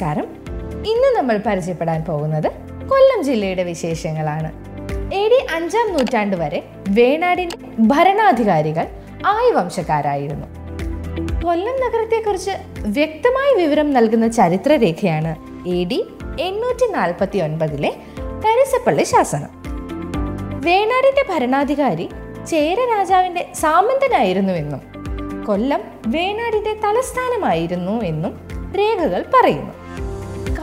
നമസ്കാരം. ഇന്ന് നമ്മൾ പരിചയപ്പെടാൻ പോകുന്നത് കൊല്ലം ജില്ലയുടെ വിശേഷങ്ങളാണ്. എ ഡി അഞ്ചാം നൂറ്റാണ്ട് വരെ വേണാടിന്റെ ഭരണാധികാരികൾ ആയി വംശക്കാരായിരുന്നു കൊല്ലം നഗരത്തെക്കുറിച്ച് വ്യക്തമായ വിവരം നൽകുന്ന ചരിത്രരേഖയാണ് എ ഡി എണ്ണൂറ്റി നാൽപ്പത്തി ഒൻപതിലെ കരിസപ്പള്ളി ശാസനം. വേണാടിന്റെ ഭരണാധികാരി ചേര രാജാവിന്റെ സാമന്തനായിരുന്നുവെന്നും കൊല്ലം വേണാടിന്റെ തലസ്ഥാനമായിരുന്നു എന്നും രേഖകൾ പറയുന്നു.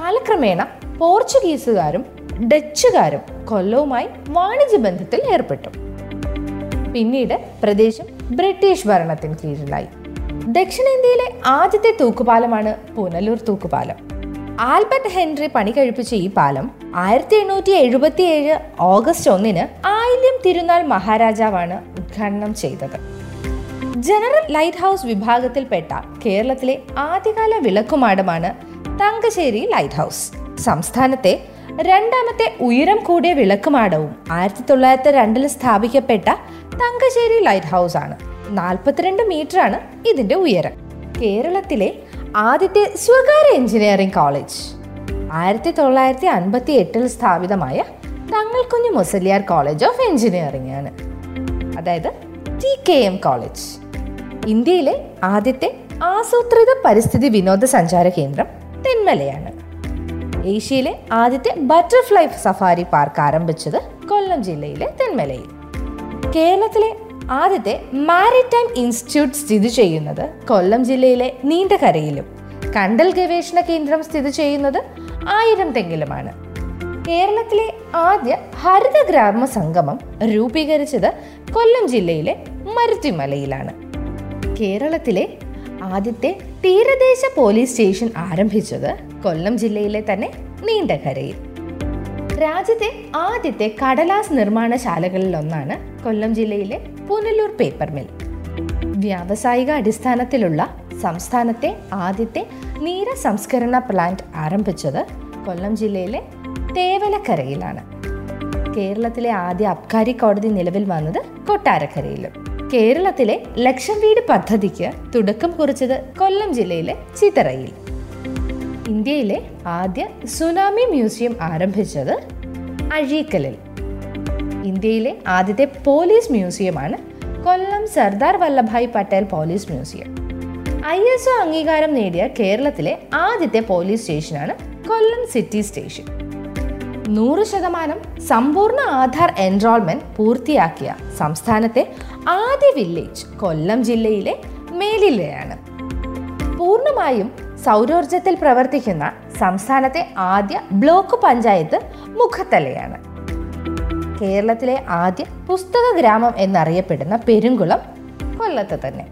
കാലക്രമേണ പോർച്ചുഗീസുകാരും ഡച്ചുകാരും കൊല്ലവുമായി വാണിജ്യ ബന്ധത്തിൽ ഏർപ്പെട്ടു. പിന്നീട് പ്രദേശം ബ്രിട്ടീഷ് ഭരണത്തിന് കീഴിലായി. ദക്ഷിണേന്ത്യയിലെ ആദ്യത്തെ തൂക്കുപാലമാണ് പുനലൂർ തൂക്കുപാലം. ആൽബർട്ട് ഹെൻറി പണി കഴിപ്പിച്ച ഈ പാലം ആയിരത്തി എണ്ണൂറ്റി എഴുപത്തി ഏഴ് ഓഗസ്റ്റ് ഒന്നിന് ആയില്യം തിരുനാൾ മഹാരാജാവാണ് ഉദ്ഘാടനം ചെയ്തത്. ജനറൽ ലൈറ്റ് ഹൗസ് വിഭാഗത്തിൽപ്പെട്ട കേരളത്തിലെ ആദ്യകാല വിളക്കുമാടമാണ് തങ്കശ്ശേരി ലൈറ്റ് ഹൗസ് സംസ്ഥാനത്തെ രണ്ടാമത്തെ ഉയരം കൂടിയ വിളക്കുമാടവും ആയിരത്തി തൊള്ളായിരത്തി രണ്ടിൽ സ്ഥാപിക്കപ്പെട്ട തങ്കശ്ശേരി ലൈറ്റ് ഹൗസ് ആണ് നാൽപ്പത്തിരണ്ട് മീറ്റർ ആണ് ഇതിന്റെ ഉയരം. കേരളത്തിലെ ആദ്യത്തെ സ്വകാര്യ എഞ്ചിനീയറിംഗ് കോളേജ്. ആയിരത്തി തൊള്ളായിരത്തി അൻപത്തി എട്ടിൽ സ്ഥാപിതമായ Thangalkunju Musaliar college of engineering ആണ്. അതായത് ടി കെ എം കോളേജ്. ഇന്ത്യയിലെ ആദ്യത്തെ ആസൂത്രിത പരിസ്ഥിതി വിനോദസഞ്ചാര കേന്ദ്രം തെന്മലയാണ്. ഏഷ്യയിലെ ആദ്യത്തെ ബട്ടർഫ്ലൈ സഫാരി പാർക്ക് ആരംഭിച്ചത് കൊല്ലം ജില്ലയിലെ തെന്മലയിൽ. കേരളത്തിലെ ആദ്യത്തെ മാരിടൈം ഇൻസ്റ്റിറ്റ്യൂട്ട് സ്ഥിതി ചെയ്യുന്നത് കൊല്ലം ജില്ലയിലെ നീണ്ടകരയിലും. കണ്ടൽ ഗവേഷണ കേന്ദ്രം സ്ഥിതി ചെയ്യുന്നത് ആയിരം തെങ്ങിലുമാണ്. കേരളത്തിലെ ആദ്യ ഹരിത ഗ്രാമ സംഗമം രൂപീകരിച്ചത് കൊല്ലം ജില്ലയിലെ മരുത്തിമലയിലാണ്. കേരളത്തിലെ ആദ്യത്തെ തീരദേശ പോലീസ് സ്റ്റേഷൻ ആരംഭിച്ചത് കൊല്ലം ജില്ലയിലെ തന്നെ നീണ്ടകരയിൽ രാജ്യത്തെ ആദ്യത്തെ കടലാസ് നിർമ്മാണശാലകളിൽ ഒന്നാണ് കൊല്ലം ജില്ലയിലെ പുനലൂർ പേപ്പർ മിൽ. വ്യാവസായിക അടിസ്ഥാനത്തിലുള്ള സംസ്ഥാനത്തെ ആദ്യത്തെ നീര സംസ്കരണ പ്ലാന്റ് ആരംഭിച്ചത് കൊല്ലം ജില്ലയിലെ തേവലക്കരയിലാണ്. കേരളത്തിലെ ആദ്യ അബ്കാരി കോടതി നിലവിൽ വന്നത് കൊട്ടാരക്കരയിലും. കേരളത്തിലെ ലക്ഷം വീട് പദ്ധതിക്ക് തുടക്കം കുറിച്ചത് കൊല്ലം ജില്ലയിലെ ചിതറയിൽ. ഇന്ത്യയിലെ ആദ്യ സുനാമി മ്യൂസിയം ആരംഭിച്ചത് അഴീക്കലിൽ. ഇന്ത്യയിലെ ആദ്യത്തെ police മ്യൂസിയമാണ് Kollam Sardar Vallabhbhai Patel police museum. I S O അംഗീകാരം നേടിയ കേരളത്തിലെ ആദ്യത്തെ പോലീസ് സ്റ്റേഷനാണ് കൊല്ലം സിറ്റി സ്റ്റേഷൻ. നൂറ് ശതമാനം സമ്പൂർണ ആധാർ എൻറോൾമെന്റ് പൂർത്തിയാക്കിയ സംസ്ഥാനത്തെ ആദ്യ വില്ലേജ് കൊല്ലം ജില്ലയിലെ മേലിലയാണ്. പൂർണമായും സൗരോർജത്തിൽ പ്രവർത്തിക്കുന്ന സംസ്ഥാനത്തെ ആദ്യ ബ്ലോക്ക് പഞ്ചായത്ത് മുഖത്തലയാണ്. കേരളത്തിലെ ആദ്യ പുസ്തക ഗ്രാമം എന്നറിയപ്പെടുന്ന പെരുങ്കുളം കൊല്ലത്ത് തന്നെ.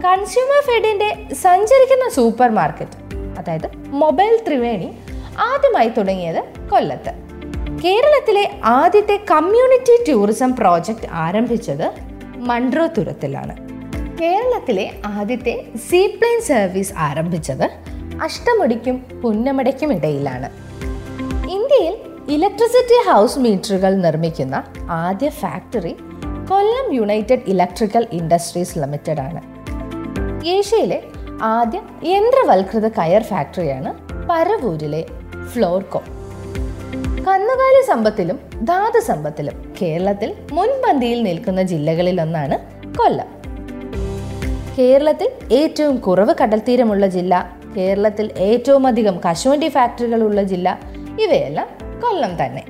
കൺസ്യൂമർ ഫെഡിന്റെ സഞ്ചരിക്കുന്ന സൂപ്പർ മാർക്കറ്റ് അതായത് മൊബൈൽ ത്രിവേണി ആദ്യമായി തുടങ്ങിയത് കൊല്ലത്ത്. കേരളത്തിലെ ആദ്യത്തെ കമ്മ്യൂണിറ്റി ടൂറിസം പ്രോജക്റ്റ് ആരംഭിച്ചത് മൺട്രോതുരത്തിലാണ് കേരളത്തിലെ ആദ്യത്തെ സീപ്ലെയിൻ സർവീസ് ആരംഭിച്ചത് അഷ്ടമുടിക്കും പുന്നമടയ്ക്കും ഇടയിലാണ്. ഇന്ത്യയിൽ ഇലക്ട്രിസിറ്റി ഹൗസ് മീറ്ററുകൾ നിർമ്മിക്കുന്ന ആദ്യ factory Kollam united electrical industries limited ആണ് ഏഷ്യയിലെ ആദ്യ യന്ത്രവൽകൃത കയർ ഫാക്ടറിയാണ് പരവൂരിലെ ഫ്ലോർകോ. കന്നുകാലി സമ്പത്തിലും ധാതു സമ്പത്തിലും കേരളത്തിൽ മുൻപന്തിയിൽ നിൽക്കുന്ന ജില്ലകളിൽ ഒന്നാണ് കൊല്ലം. കേരളത്തിൽ ഏറ്റവും കുറവ് കടൽത്തീരമുള്ള ജില്ല കേരളത്തിൽ ഏറ്റവും അധികം കശുവണ്ടി ഫാക്ടറികളുള്ള ജില്ല ഇവയെല്ലാം കൊല്ലം തന്നെ.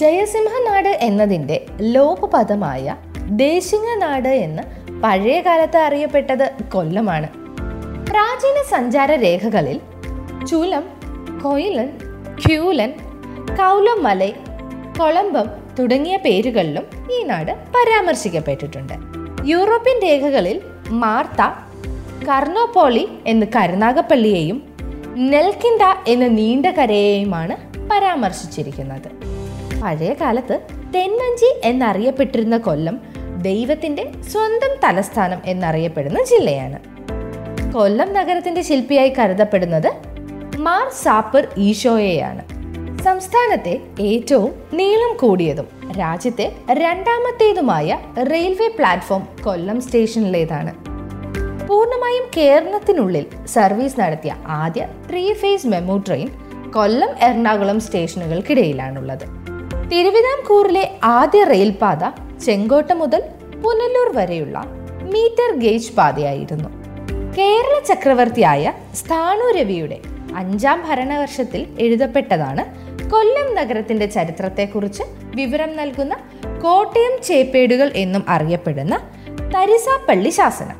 ജയസിംഹനാട് എന്നതിന്റെ ലോപപദമായ ദേശിംഗനാട് എന്ന് പഴയ കാലത്ത് അറിയപ്പെട്ടത് കൊല്ലമാണ്. പ്രാചീന സഞ്ചാര രേഖകളിൽ ചുലം കൊയിലൻ ക്യൂലൻ കൗലമലൈ കൊളംബം തുടങ്ങിയ പേരുകളിലും ഈ നാട് പരാമർശിക്കപ്പെട്ടിട്ടുണ്ട്. യൂറോപ്യൻ രേഖകളിൽ മാർത്ത കർണോപോളി എന്ന കരുനാഗപ്പള്ളിയെയും നെൽക്കിൻഡ എന്ന നീണ്ട കരയെയുമാണ് പരാമർശിച്ചിരിക്കുന്നത്. പഴയ കാലത്ത് തെന്മഞ്ചി എന്നറിയപ്പെട്ടിരുന്ന കൊല്ലം ദൈവത്തിന്റെ സ്വന്തം തലസ്ഥാനം എന്നറിയപ്പെടുന്ന ജില്ലയാണ്. കൊല്ലം നഗരത്തിന്റെ ശില്പിയായി കരുതപ്പെടുന്നത് മാർ സാപ്പർ ഈശോയെയാണ്. സംസ്ഥാനത്തെ ഏറ്റവും നീളം കൂടിയതും രാജ്യത്തെ രണ്ടാമത്തേതുമായ റെയിൽവേ പ്ലാറ്റ്ഫോം കൊല്ലം സ്റ്റേഷനിലേതാണ്. പൂർണമായും കേരളത്തിനുള്ളിൽ സർവീസ് നടത്തിയ ആദ്യ three phase MEMU train Kollam Ernakulam സ്റ്റേഷനുകൾക്കിടയിലാണുള്ളത്. തിരുവിതാംകൂറിലെ ആദ്യ റെയിൽപാത ചെങ്കോട്ട മുതൽ പുനലൂർ വരെയുള്ള മീറ്റർ ഗേജ് പാതയായിരുന്നു. കേരള ചക്രവർത്തിയായ സ്ഥാനു രവിയുടെ അഞ്ചാം ഭരണവർഷത്തിൽ എഴുതപ്പെട്ടതാണ് കൊല്ലം നഗരത്തിന്റെ ചരിത്രത്തെക്കുറിച്ച് വിവരം നൽകുന്ന കോട്ടയം ചേപ്പേടുകൾ എന്നും അറിയപ്പെടുന്ന തരിസാപ്പള്ളി ശാസനം.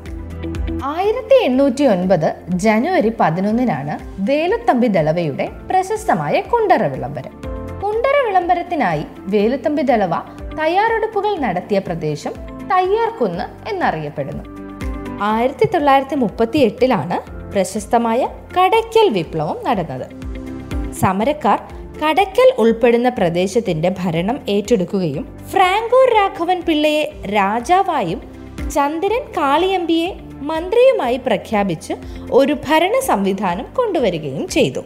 ആയിരത്തി എണ്ണൂറ്റി ഒൻപത് ജനുവരി പതിനൊന്നിനാണ് വേലുത്തമ്പി ദളവയുടെ പ്രശസ്തമായ കുണ്ടറ വിളംബരം. കുണ്ടറ വിളംബരത്തിനായി വേലുത്തമ്പി ദളവ തയ്യാറെടുപ്പുകൾ നടത്തിയ പ്രദേശം തയ്യാർക്കുന്ന് എന്നറിയപ്പെടുന്നു. ആയിരത്തി തൊള്ളായിരത്തി മുപ്പത്തി എട്ടിലാണ് പ്രശസ്തമായ കടയ്ക്കൽ വിപ്ലവം നടന്നത്. സമരക്കാർ കടയ്ക്കൽ ഉൾപ്പെടുന്ന പ്രദേശത്തിന്റെ ഭരണം ഏറ്റെടുക്കുകയും ഫ്രാങ്കോ രാഘവൻ പിള്ളയെ രാജാവായും ചന്ദ്രൻ കാളിയമ്പിയെ മന്ത്രിയുമായി പ്രഖ്യാപിച്ച് ഒരു ഭരണ സംവിധാനം കൊണ്ടുവരികയും ചെയ്തു.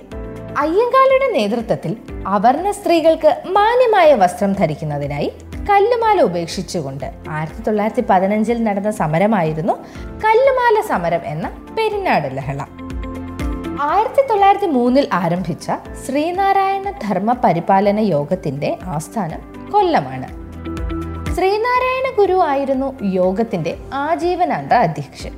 അയ്യങ്കാളിയുടെ നേതൃത്വത്തിൽ അവർണ സ്ത്രീകൾക്ക് മാന്യമായ വസ്ത്രം ധരിക്കുന്നതിനായി കല്ലുമാല ഉപേക്ഷിച്ചുകൊണ്ട് ആയിരത്തി തൊള്ളായിരത്തി പതിനഞ്ചിൽ നടന്ന സമരമായിരുന്നു കല്ലുമാല സമരം എന്ന പെരിനാട് ലഹള. ആയിരത്തി തൊള്ളായിരത്തി മൂന്നിൽ ആരംഭിച്ച ശ്രീനാരായണ ധർമ്മ പരിപാലന യോഗത്തിന്റെ ആസ്ഥാനം കൊല്ലമാണ്. ശ്രീനാരായണ ഗുരു ആയിരുന്നു യോഗത്തിന്റെ ആജീവനാന്ത അധ്യക്ഷൻ.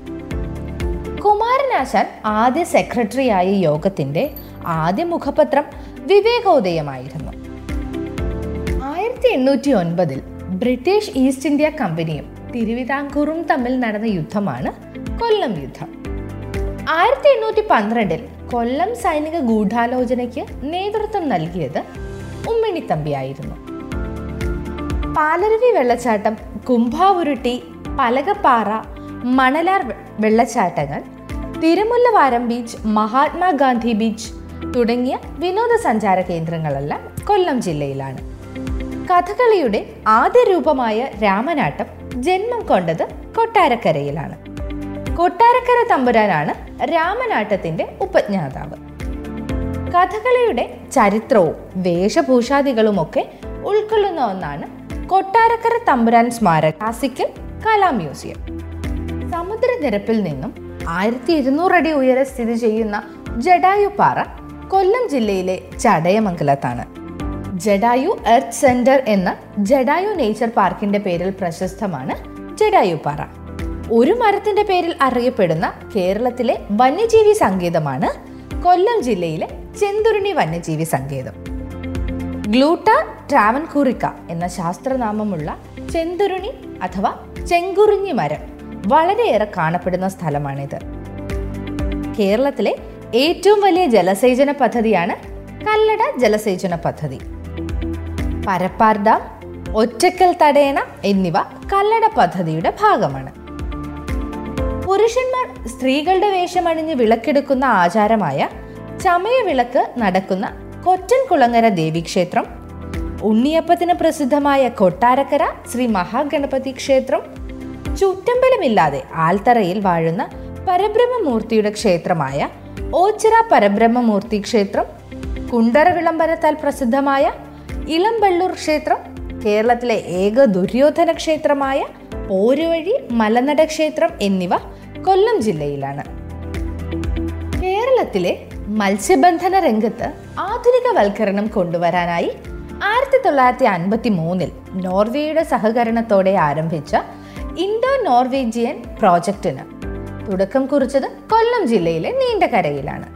കുമാരനാശാൻ ആദ്യ സെക്രട്ടറിയായ യോഗത്തിന്റെ ആദ്യ മുഖപത്രം വിവേകോദയമായിരുന്നു. ആയിരത്തി എണ്ണൂറ്റി ഒൻപതിൽ ബ്രിട്ടീഷ് ഈസ്റ്റ് ഇന്ത്യ കമ്പനിയും തിരുവിതാംകൂറും തമ്മിൽ നടന്ന യുദ്ധമാണ് കൊല്ലം യുദ്ധം. ആയിരത്തി എണ്ണൂറ്റി പന്ത്രണ്ടിൽ കൊല്ലം സൈനിക ഗൂഢാലോചനയ്ക്ക് നേതൃത്വം നൽകിയത് ഉമ്മിണിത്തമ്പിയായിരുന്നു പാലരുവി വെള്ളച്ചാട്ടം കുംഭാവുരുട്ടി പലകപ്പാറ മണലാർ വെള്ളച്ചാട്ടങ്ങൾ തിരുമുല്ലവാരം ബീച്ച് മഹാത്മാഗാന്ധി ബീച്ച് തുടങ്ങിയ വിനോദസഞ്ചാര കേന്ദ്രങ്ങളെല്ലാം കൊല്ലം ജില്ലയിലാണ്. കഥകളിയുടെ ആദ്യ രൂപമായ രാമനാട്ടം ജന്മം കൊണ്ടത് കൊട്ടാരക്കരയിലാണ്. കൊട്ടാരക്കര തമ്പുരാനാണ് രാമനാട്ടത്തിന്റെ ഉപജ്ഞാതാവ്. കഥകളിയുടെ ചരിത്രവും വേഷഭൂഷാദികളും ഒക്കെ ഉൾക്കൊള്ളുന്ന ഒന്നാണ് കൊട്ടാരക്കര തമ്പുരാൻ സ്മാരക ക്ലാസിക്കൽ കലാ മ്യൂസിയം സമുദ്രനിരപ്പിൽ നിന്നും ആയിരത്തി ഇരുന്നൂറ് അടി ഉയരെ സ്ഥിതി ചെയ്യുന്ന ജഡായുപാറ കൊല്ലം ജില്ലയിലെ ചടയമംഗലത്താണ്. ജഡായു എർത്ത് സെന്റർ എന്ന ജഡായു നേച്ചർ പാർക്കിന്റെ പേരിൽ പ്രശസ്തമാണ് ജഡായുപാറ ഒരു മരത്തിന്റെ പേരിൽ അറിയപ്പെടുന്ന കേരളത്തിലെ വന്യജീവി സങ്കേതമാണ് കൊല്ലം ജില്ലയിലെ ചെന്തുരുണി വന്യജീവി സങ്കേതം. ഗ്ലൂട്ട ട്രാവൻകൂറിക്ക എന്ന ശാസ്ത്രനാമമുള്ള ചെന്തുരുണി അഥവാ ചെങ്കുറിഞ്ഞി മരം വളരെയേറെ കാണപ്പെടുന്ന സ്ഥലമാണിത്. കേരളത്തിലെ ഏറ്റവും വലിയ ജലസേചന പദ്ധതിയാണ് കല്ലട ജലസേചന പദ്ധതി. പരപ്പാർ ഡാം ഒറ്റക്കൽ തടയണ എന്നിവ കല്ലട പദ്ധതിയുടെ ഭാഗമാണ്. പുരുഷന്മാർ സ്ത്രീകളുടെ വേഷമണിഞ്ഞ് വിളക്കെടുക്കുന്ന ആചാരമായ ചമയ വിളക്ക് നടക്കുന്ന കൊറ്റൻ കുളങ്ങര ദേവീക്ഷേത്രം ഉണ്ണിയപ്പത്തിന് പ്രസിദ്ധമായ കൊട്ടാരക്കര ശ്രീ മഹാഗണപതി ക്ഷേത്രം ചുറ്റമ്പലമില്ലാതെ ആൽത്തറയിൽ വാഴുന്ന പരബ്രഹ്മമൂർത്തിയുടെ ക്ഷേത്രമായ ഓച്ചിറ പരബ്രഹ്മമൂർത്തി ക്ഷേത്രം കുണ്ടറ വിളംബരത്താൽ പ്രസിദ്ധമായ ഇളംബള്ളൂർ ക്ഷേത്രം കേരളത്തിലെ ഏക ദുര്യോധന ക്ഷേത്രമായ പോരുവഴി മലനട ക്ഷേത്രം എന്നിവ കൊല്ലം ജില്ലയിലാണ്. കേരളത്തിലെ മത്സ്യബന്ധന രംഗത്ത് ആധുനികവൽക്കരണം കൊണ്ടുവരാനായി ആയിരത്തി തൊള്ളായിരത്തി അൻപത്തി മൂന്നിൽ നോർവേയുടെ സഹകരണത്തോടെ ആരംഭിച്ച ഇൻഡോ നോർവേജിയൻ പ്രോജക്റ്റിന് തുടക്കം കുറിച്ചത് കൊല്ലം ജില്ലയിലെ നീണ്ടകരയിലാണ്.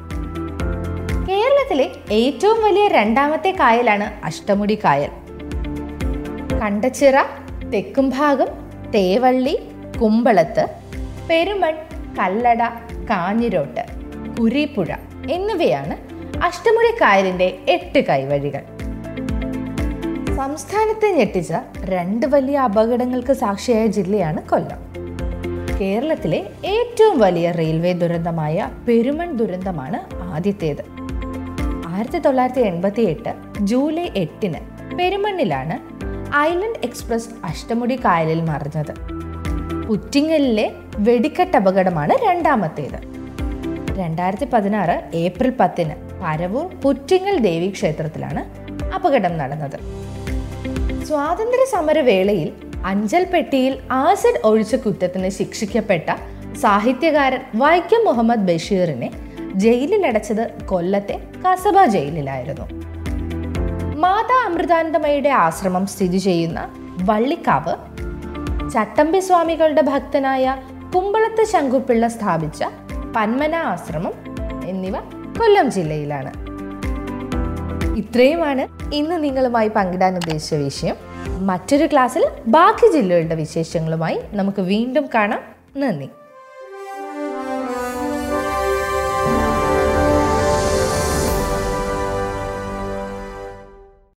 കേരളത്തിലെ ഏറ്റവും വലിയ രണ്ടാമത്തെ കായലാണ് അഷ്ടമുടി കായൽ. കണ്ടച്ചിറ തെക്കുംഭാഗം തേവള്ളി കുമ്പളത്ത് പെരുമൺ കല്ലട കാഞ്ഞിരോട്ട് കുരീപ്പുഴ എന്നിവയാണ് അഷ്ടമുടിക്കായലിന്റെ എട്ട് കൈവഴികൾ. സംസ്ഥാനത്തെ ഞെട്ടിച്ച രണ്ട് വലിയ അപകടങ്ങൾക്ക് സാക്ഷിയായ ജില്ലയാണ് കൊല്ലം. കേരളത്തിലെ ഏറ്റവും വലിയ റെയിൽവേ ദുരന്തമായ പെരുമൺ ദുരന്തമാണ് ആദ്യത്തേത്. ആയിരത്തി തൊള്ളായിരത്തി എൺപത്തി എട്ട് ജൂലൈ എട്ടിന് പെരുമണ്ണിലാണ് ഐലൻഡ് എക്സ്പ്രസ് അഷ്ടമുടി കായലിൽ മറിഞ്ഞത്. പുറ്റിങ്ങലിലെ വെടിക്കെട്ട് അപകടമാണ് രണ്ടാമത്തേത്. രണ്ടായിരത്തി പതിനാറ് ഏപ്രിൽ പത്തിന് പരവൂർ പുറ്റിങ്ങൽ ദേവി ക്ഷേത്രത്തിലാണ് അപകടം നടന്നത്. സ്വാതന്ത്ര്യ സമരവേളയിൽ അഞ്ചൽ പെട്ടിയിൽ ആസിഡ് ഒഴിച്ച കുറ്റത്തിന് ശിക്ഷിക്കപ്പെട്ട സാഹിത്യകാരൻ വൈക്കം മുഹമ്മദ് ബഷീറിനെ ജയിലിലടച്ചത് കൊല്ലത്തെ കസബ ജയിലിലായിരുന്നു. മാതാ അമൃതാനന്ദമയുടെ ആശ്രമം സ്ഥിതി ചെയ്യുന്ന വള്ളിക്കാവ് ചട്ടമ്പി സ്വാമികളുടെ ഭക്തനായ കുമ്പളത്ത് ശങ്കുപിള്ള സ്ഥാപിച്ച പന്മന ആശ്രമം എന്നിവ കൊല്ലം ജില്ലയിലാണ്. ഇത്രയുമാണ് ഇന്ന് നിങ്ങളുമായി പങ്കിടാൻ ഉദ്ദേശിച്ച വിഷയം. മറ്റൊരു ക്ലാസ്സിൽ ബാക്കി ജില്ലകളുടെ വിശേഷങ്ങളുമായി നമുക്ക് വീണ്ടും കാണാം. നന്ദി.